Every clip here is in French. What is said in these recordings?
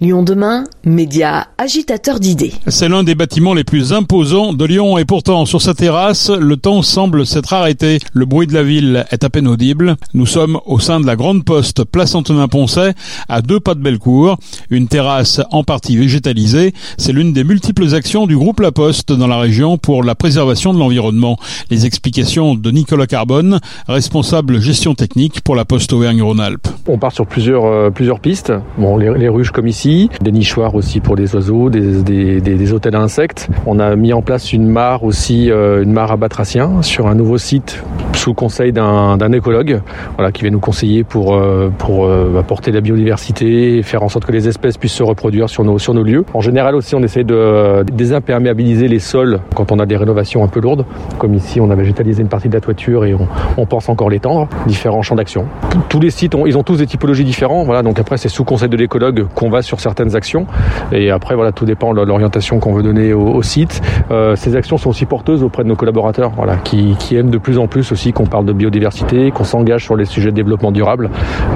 Lyon demain, média agitateur d'idées. C'est l'un des bâtiments les plus imposants de Lyon et pourtant sur sa terrasse, le temps semble s'être arrêté. Le bruit de la ville est à peine audible. Nous sommes au sein de la Grande Poste, place Antonin-Poncet, à deux pas de Bellecour. Une terrasse en partie végétalisée. C'est l'une des multiples actions du groupe La Poste dans la région pour la préservation de l'environnement. Les explications de Nicolas Carbone, responsable gestion technique pour La Poste Auvergne-Rhône-Alpes. On part sur plusieurs, euh, plusieurs pistes. Bon, les, les ruches comme ici, des nichoirs aussi pour les oiseaux, des, hôtels à insectes. On a mis en place une mare aussi, euh, une mare à batracien sur un nouveau site sous conseil d'un écologue voilà, qui vient nous conseiller pour, euh, pour euh, apporter la biodiversité et faire en sorte que les espèces puissent se reproduire sur nos, sur nos lieux. En général aussi, on essaie de désimperméabiliser les sols quand on a des rénovations un peu lourdes. Comme ici, on a végétalisé une partie de la toiture et on, on pense encore l'étendre. Différents champs d'action. Tous les sites, ont, ils ont tous des typologies différentes. Voilà, donc après, c'est sous conseil de l'écologue qu'on va sur certaines actions. Et après, voilà, tout dépend de l'orientation qu'on veut donner au, au site. Euh, ces actions sont aussi porteuses auprès de nos collaborateurs, voilà, qui, qui aiment de plus en plus aussi qu'on parle de biodiversité, qu'on s'engage sur les sujets de développement durable,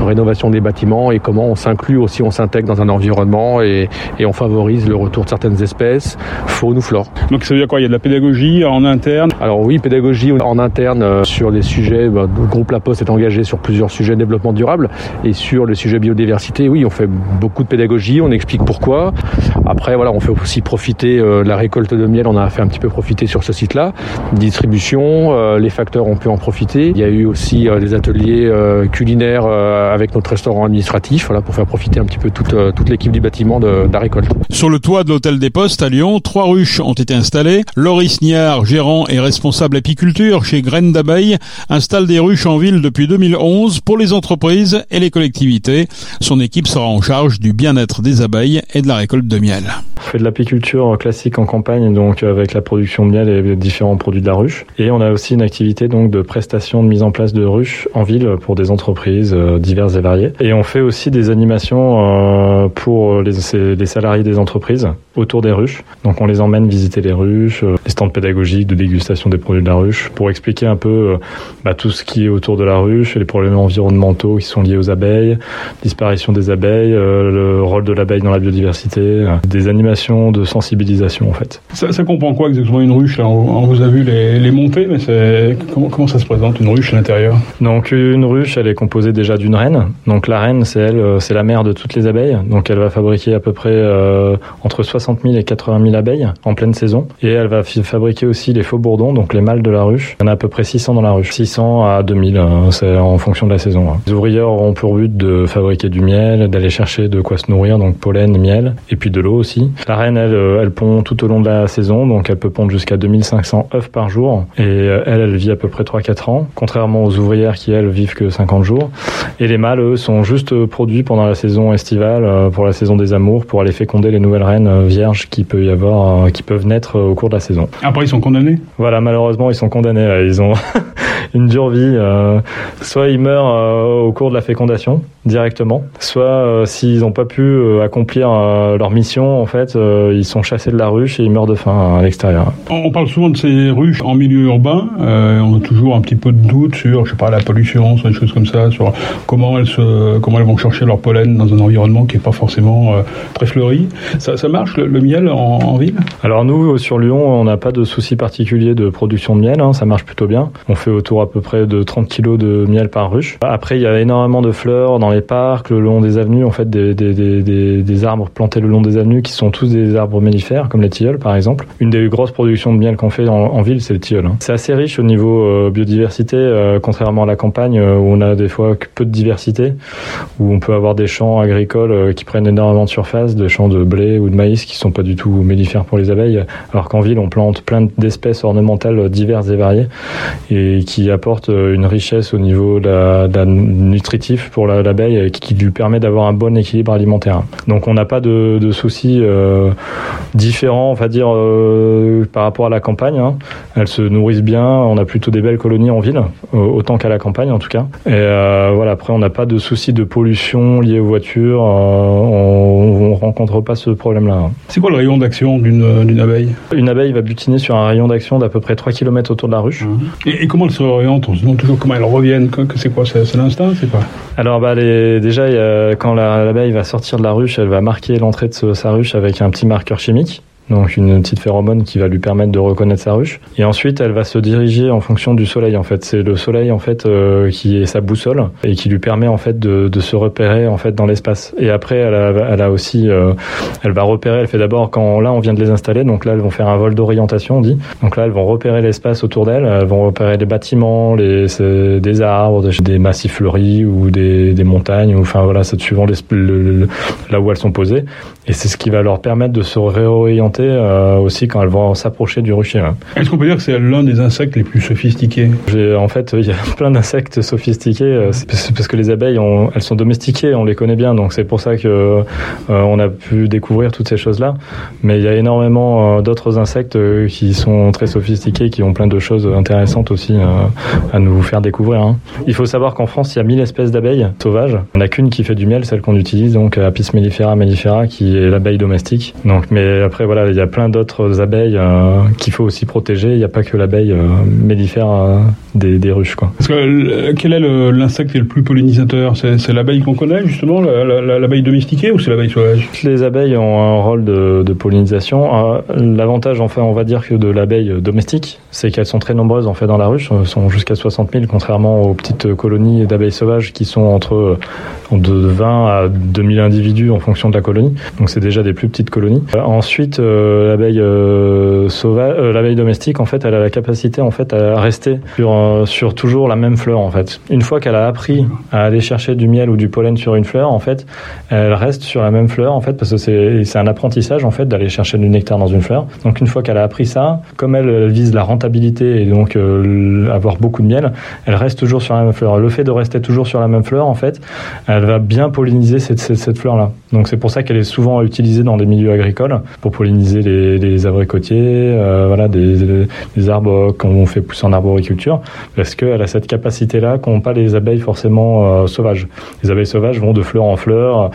rénovation des bâtiments et comment on s'inclut aussi, on s'intègre dans un environnement et, et, on favorise le retour de certaines espèces, faune ou flore. Donc ça veut dire quoi? Il y a de la pédagogie en interne? Alors oui, pédagogie en interne euh, sur les sujets, bah, le groupe La Poste est engagé sur plusieurs sujets de développement durable et sur le sujet biodiversité, oui, on fait beaucoup de pédagogie, on explique pourquoi. Après, voilà, on fait aussi profiter euh, la récolte de miel, on a fait un petit peu profiter sur ce site-là. Distribution, euh, les facteurs ont pu en profiter. Il y a eu aussi euh, des ateliers euh, culinaires avec notre restaurant administratif, voilà, pour faire profiter un petit peu toute, toute l'équipe du bâtiment de, de, la récolte. Sur le toit de l'hôtel des Postes à Lyon, trois ruches ont été installées. Loris Niard, gérant et responsable apiculture chez Graines d'abeilles, installe des ruches en ville depuis 2011 pour les entreprises et les collectivités. Son équipe sera en charge du bien-être des abeilles et de la récolte de miel. On fait de l'apiculture classique en campagne, donc avec la production de miel et différents produits de la ruche. Et on a aussi une activité de prestation de mise en place de ruches en ville pour des entreprises euh, diverses et variées. Et on fait aussi des animations euh, pour les, les salariés des entreprises autour des ruches. Donc on les emmène visiter les ruches, euh, les stands pédagogiques de dégustation des produits de la ruche, pour expliquer un peu bah, tout ce qui est autour de la ruche, les problèmes environnementaux qui sont liés aux abeilles, disparition des abeilles, le rôle de l'abeille dans la biodiversité, des animations de sensibilisation en fait. Ça, ça comprend quoi exactement une ruche? Là on, vous a vu les, les montées, mais comment, comment ça se présente une ruche à l'intérieur? Donc une ruche, elle est composée déjà d'une reine. Donc la reine, c'est elle, c'est la mère de toutes les abeilles. Donc elle va fabriquer à peu près euh, entre 60 000 et 80 000 abeilles en pleine saison. Et elle va fabriquer aussi les faux bourdons, donc les mâles de la ruche. Il y en a à peu près 600 dans la ruche. 600 à 2000, hein, c'est en fonction de la saison. Hein. Les ouvrières auront pour but de fabriquer du miel, d'aller chercher de quoi se nourrir, donc pollen, miel, et puis de l'eau aussi. La reine, elle, elle pond tout au long de la saison, donc elle peut pondre jusqu'à 2500 œufs par jour. Et elle, elle vit à peu près 3-4 ans, contrairement aux ouvrières qui, elles, vivent que 50 jours. Et les mâles, eux, sont juste produits pendant la saison estivale, pour la saison des amours, pour aller féconder les nouvelles reines vierges qui peut y avoir, qui peuvent naître au cours de la saison. Après, ils sont condamnés? Voilà, malheureusement, ils sont condamnés. Ils ont une dure vie. Euh, soit ils meurent euh, au cours de la fécondation directement, soit euh, s'ils n'ont pas pu accomplir leur mission, en fait, ils sont chassés de la ruche et ils meurent de faim à l'extérieur. On parle souvent de ces ruches en milieu urbain. on a toujours un petit peu de doute sur, je sais pas, la pollution, sur des choses comme ça, sur comment elles se, comment elles vont chercher leur pollen dans un environnement qui est pas forcément très fleuri. Ça, ça marche le, le miel en, en, ville? Alors nous, sur Lyon, on n'a pas de souci particulier de production de miel. Hein, ça marche plutôt bien. On fait autour à peu près de 30 kg de miel par ruche. Après, il y a énormément de fleurs dans les parcs, le long des avenues, en fait, des, des, des, des, arbres plantés le long des avenues qui sont tous des arbres mellifères, comme les tilleuls, par exemple. Une des grosses productions de miel qu'on fait en, ville, c'est le tilleul. Hein. C'est assez riche au niveau euh, biodiversité, euh, contrairement à la campagne euh, où on a des fois peu de diversité, où on peut avoir des champs agricoles qui prennent énormément de surface, des champs de blé ou de maïs qui sont pas du tout mellifères pour les abeilles, alors qu'en ville, on plante plein d'espèces ornementales diverses et variées et qui apporte une richesse au niveau de la, de la nutritif pour l'abeille la, qui, qui, lui permet d'avoir un bon équilibre alimentaire. Donc on n'a pas de, de soucis euh, différents, on va dire, euh, par rapport à la campagne. Hein. Elles se nourrissent bien, on a plutôt des belles colonies en ville, euh, autant qu'à la campagne en tout cas. Et voilà, après on n'a pas de soucis de pollution liée aux voitures. on, on rencontre pas ce problème-là. C'est quoi le rayon d'action d'une abeille? Une abeille va butiner sur un rayon d'action d'à peu près 3 km autour de la ruche. Mmh. Et, comment elle se On se demande toujours comment elle revient. C'est quoi C'est l'instinct C'est quoi Alors bah, déjà, quand l'abeille va sortir de la ruche, elle va marquer l'entrée de sa ruche avec un petit marqueur chimique donc une petite phéromone qui va lui permettre de reconnaître sa ruche. Et ensuite, elle va se diriger en fonction du soleil. En fait, c'est le soleil en fait euh, qui est sa boussole et qui lui permet en fait de, se repérer en fait dans l'espace. Et après, elle a, aussi, euh, elle va repérer. Elle fait d'abord quand là on vient de les installer. Donc là, elles vont faire un vol d'orientation, on dit. Donc là, elles vont repérer l'espace autour d'elles. Elles vont repérer les bâtiments, les des arbres, des, massifs fleuris ou des, des montagnes. Ou, enfin voilà, c'est suivant là où elles sont posées. Et c'est ce qui va leur permettre de se réorienter euh, aussi quand elles vont s'approcher du rucher. Est-ce qu'on peut dire que c'est l'un des insectes les plus sophistiqués? En fait, il y a plein d'insectes sophistiqués euh, parce que les abeilles, elles sont domestiquées, on les connaît bien, donc c'est pour ça que euh, on a pu découvrir toutes ces choses-là. Mais il y a énormément d'autres insectes qui sont très sophistiqués, qui ont plein de choses intéressantes aussi à nous faire découvrir. Hein. Il faut savoir qu'en France, il y a 1000 espèces d'abeilles sauvages. On n'a qu'une qui fait du miel, celle qu'on utilise, donc Apis mellifera mellifera, qui est l'abeille domestique. Donc, mais après voilà, il y a plein d'autres abeilles euh, qu'il faut aussi protéger. Il n'y a pas que l'abeille euh, mellifère euh, des, des, ruches. Quoi. Parce que, quel est l'insecte qui est le plus pollinisateur? C'est l'abeille qu'on connaît justement, l'abeille domestiquée ou c'est l'abeille sauvage? Les abeilles ont un rôle de, de pollinisation. L'avantage, enfin, on va dire que de l'abeille domestique, c'est qu'elles sont très nombreuses en fait dans la ruche. Elles sont jusqu'à 60 000, contrairement aux petites colonies d'abeilles sauvages qui sont entre de 20 à 2000 individus en fonction de la colonie. Donc c'est déjà des plus petites colonies. Ensuite, euh, l'abeille euh, sauvage, euh, l'abeille domestique, en fait, elle a la capacité en fait à rester sur toujours la même fleur en fait. Une fois qu'elle a appris à aller chercher du miel ou du pollen sur une fleur, en fait, elle reste sur la même fleur en fait parce que c'est c'est un apprentissage en fait d'aller chercher du nectar dans une fleur. Donc une fois qu'elle a appris ça, comme elle vise la rentabilité et donc avoir beaucoup de miel, elle reste toujours sur la même fleur. Le fait de rester toujours sur la même fleur, en fait, elle va bien polliniser cette, cette, cette fleur-là. Donc c'est pour ça qu'elle est souvent utilisée dans des milieux agricoles pour polliniser les, les abricotiers, euh, voilà, des, arbres qu'on fait pousser en arboriculture, parce qu'elle a cette capacité-là qu'ont pas les abeilles forcément euh, sauvages. Les abeilles sauvages vont de fleur en fleur,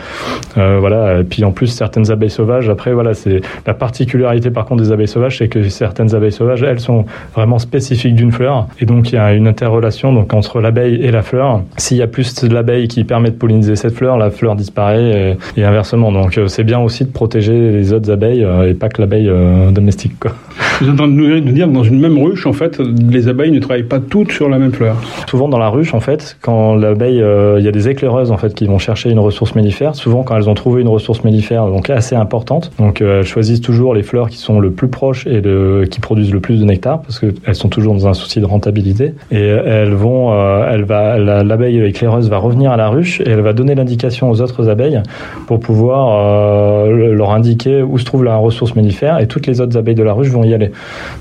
euh, voilà. Et puis en plus certaines abeilles sauvages, après voilà, c'est la particularité par contre des abeilles sauvages, c'est que certaines abeilles sauvages, elles sont vraiment spécifiques d'une fleur, et donc il y a une interrelation donc entre l'abeille et la fleur. S'il y a plus de l'abeille qui permet de polliniser cette fleur, la fleur disparaît et, inversement. Donc c'est bien aussi de protéger les autres abeilles pas que l'abeille euh, domestique. Quoi. Vous êtes en train de nous dire que dans une même ruche, en fait, les abeilles ne travaillent pas toutes sur la même fleur. Souvent dans la ruche, en fait, quand l'abeille, euh, il y a des éclaireuses en fait qui vont chercher une ressource mellifère. Souvent, quand elles ont trouvé une ressource mellifère donc assez importante, donc euh, elles choisissent toujours les fleurs qui sont le plus proches et qui produisent le plus de nectar parce qu'elles sont toujours dans un souci de rentabilité. Et elles vont, elle va, l'abeille éclaireuse va revenir à la ruche et elle va donner l'indication aux autres abeilles pour pouvoir leur indiquer où se trouve la ressource mellifère et toutes les autres abeilles de la ruche vont y aller.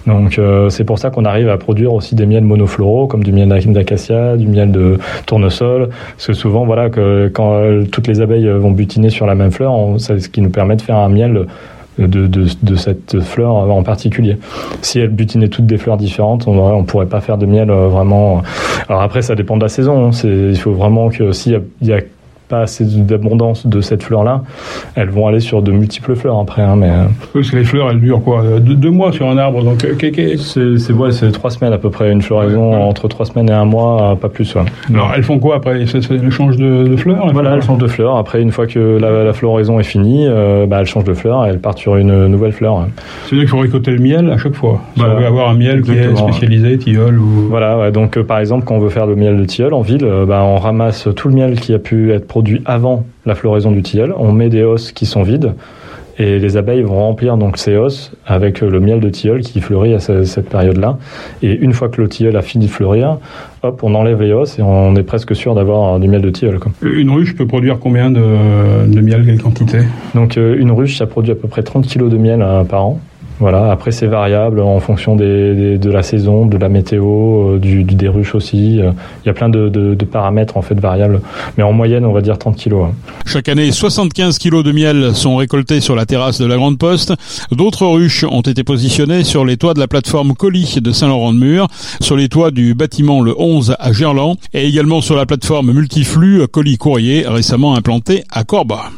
Donc euh, c'est pour ça qu'on arrive à produire aussi des miels monofloraux comme du miel d'acacia, du miel de tournesol, parce que souvent voilà que quand euh, toutes les abeilles vont butiner sur la même fleur, c'est ce qui nous permet de faire un miel de, cette fleur en particulier. Si elles butinaient toutes des fleurs différentes, on ne pourrait pas faire de miel euh, vraiment. Alors après, ça dépend de la saison. Hein. Il faut vraiment que s'il y a pas assez d'abondance de cette fleur-là, elles vont aller sur de multiples fleurs après. Hein, mais... Euh. Oui, parce que les fleurs, elles durent quoi deux, mois sur un arbre, donc... Euh, c'est ouais, trois semaines à peu près, une floraison entre trois semaines et un mois, pas plus. Ouais. Alors, elles font quoi après Elles changent de, de fleurs Voilà, elles changent de fleurs. Après, une fois que la, floraison est finie, euh, bah, elles changent de fleurs et elles partent sur une nouvelle fleur. C'est-à-dire qu'il faut récolter le miel à chaque fois. Voilà. On veut avoir un miel qui est spécialisé, tilleul ou... Voilà, donc par exemple, quand on veut faire le miel de tilleul en ville, bah, on ramasse tout le miel qui a pu être produit avant la floraison du tilleul. On met des hausses qui sont vides et les abeilles vont remplir donc ces hausses avec le miel de tilleul qui fleurit à cette période-là. Et une fois que le tilleul a fini de fleurir, hop, on enlève les hausses et on est presque sûr d'avoir du miel de tilleul. Une ruche peut produire combien de, miel, quelle quantité? Donc euh, une ruche, ça produit à peu près 30 kg de miel euh, par an. Voilà. Après, c'est variable en fonction de la saison, de la météo, euh, du, des ruches aussi. Euh, il y a plein de, paramètres en fait variables, mais en moyenne, on va dire 30 kilos. Hein. Chaque année, 75 kilos de miel sont récoltés sur la terrasse de la Grande Poste. D'autres ruches ont été positionnées sur les toits de la plateforme Colis de Saint-Laurent-de-Mur, sur les toits du bâtiment le 11 à Gerland et également sur la plateforme multiflux Colis Courrier récemment implantée à Corba.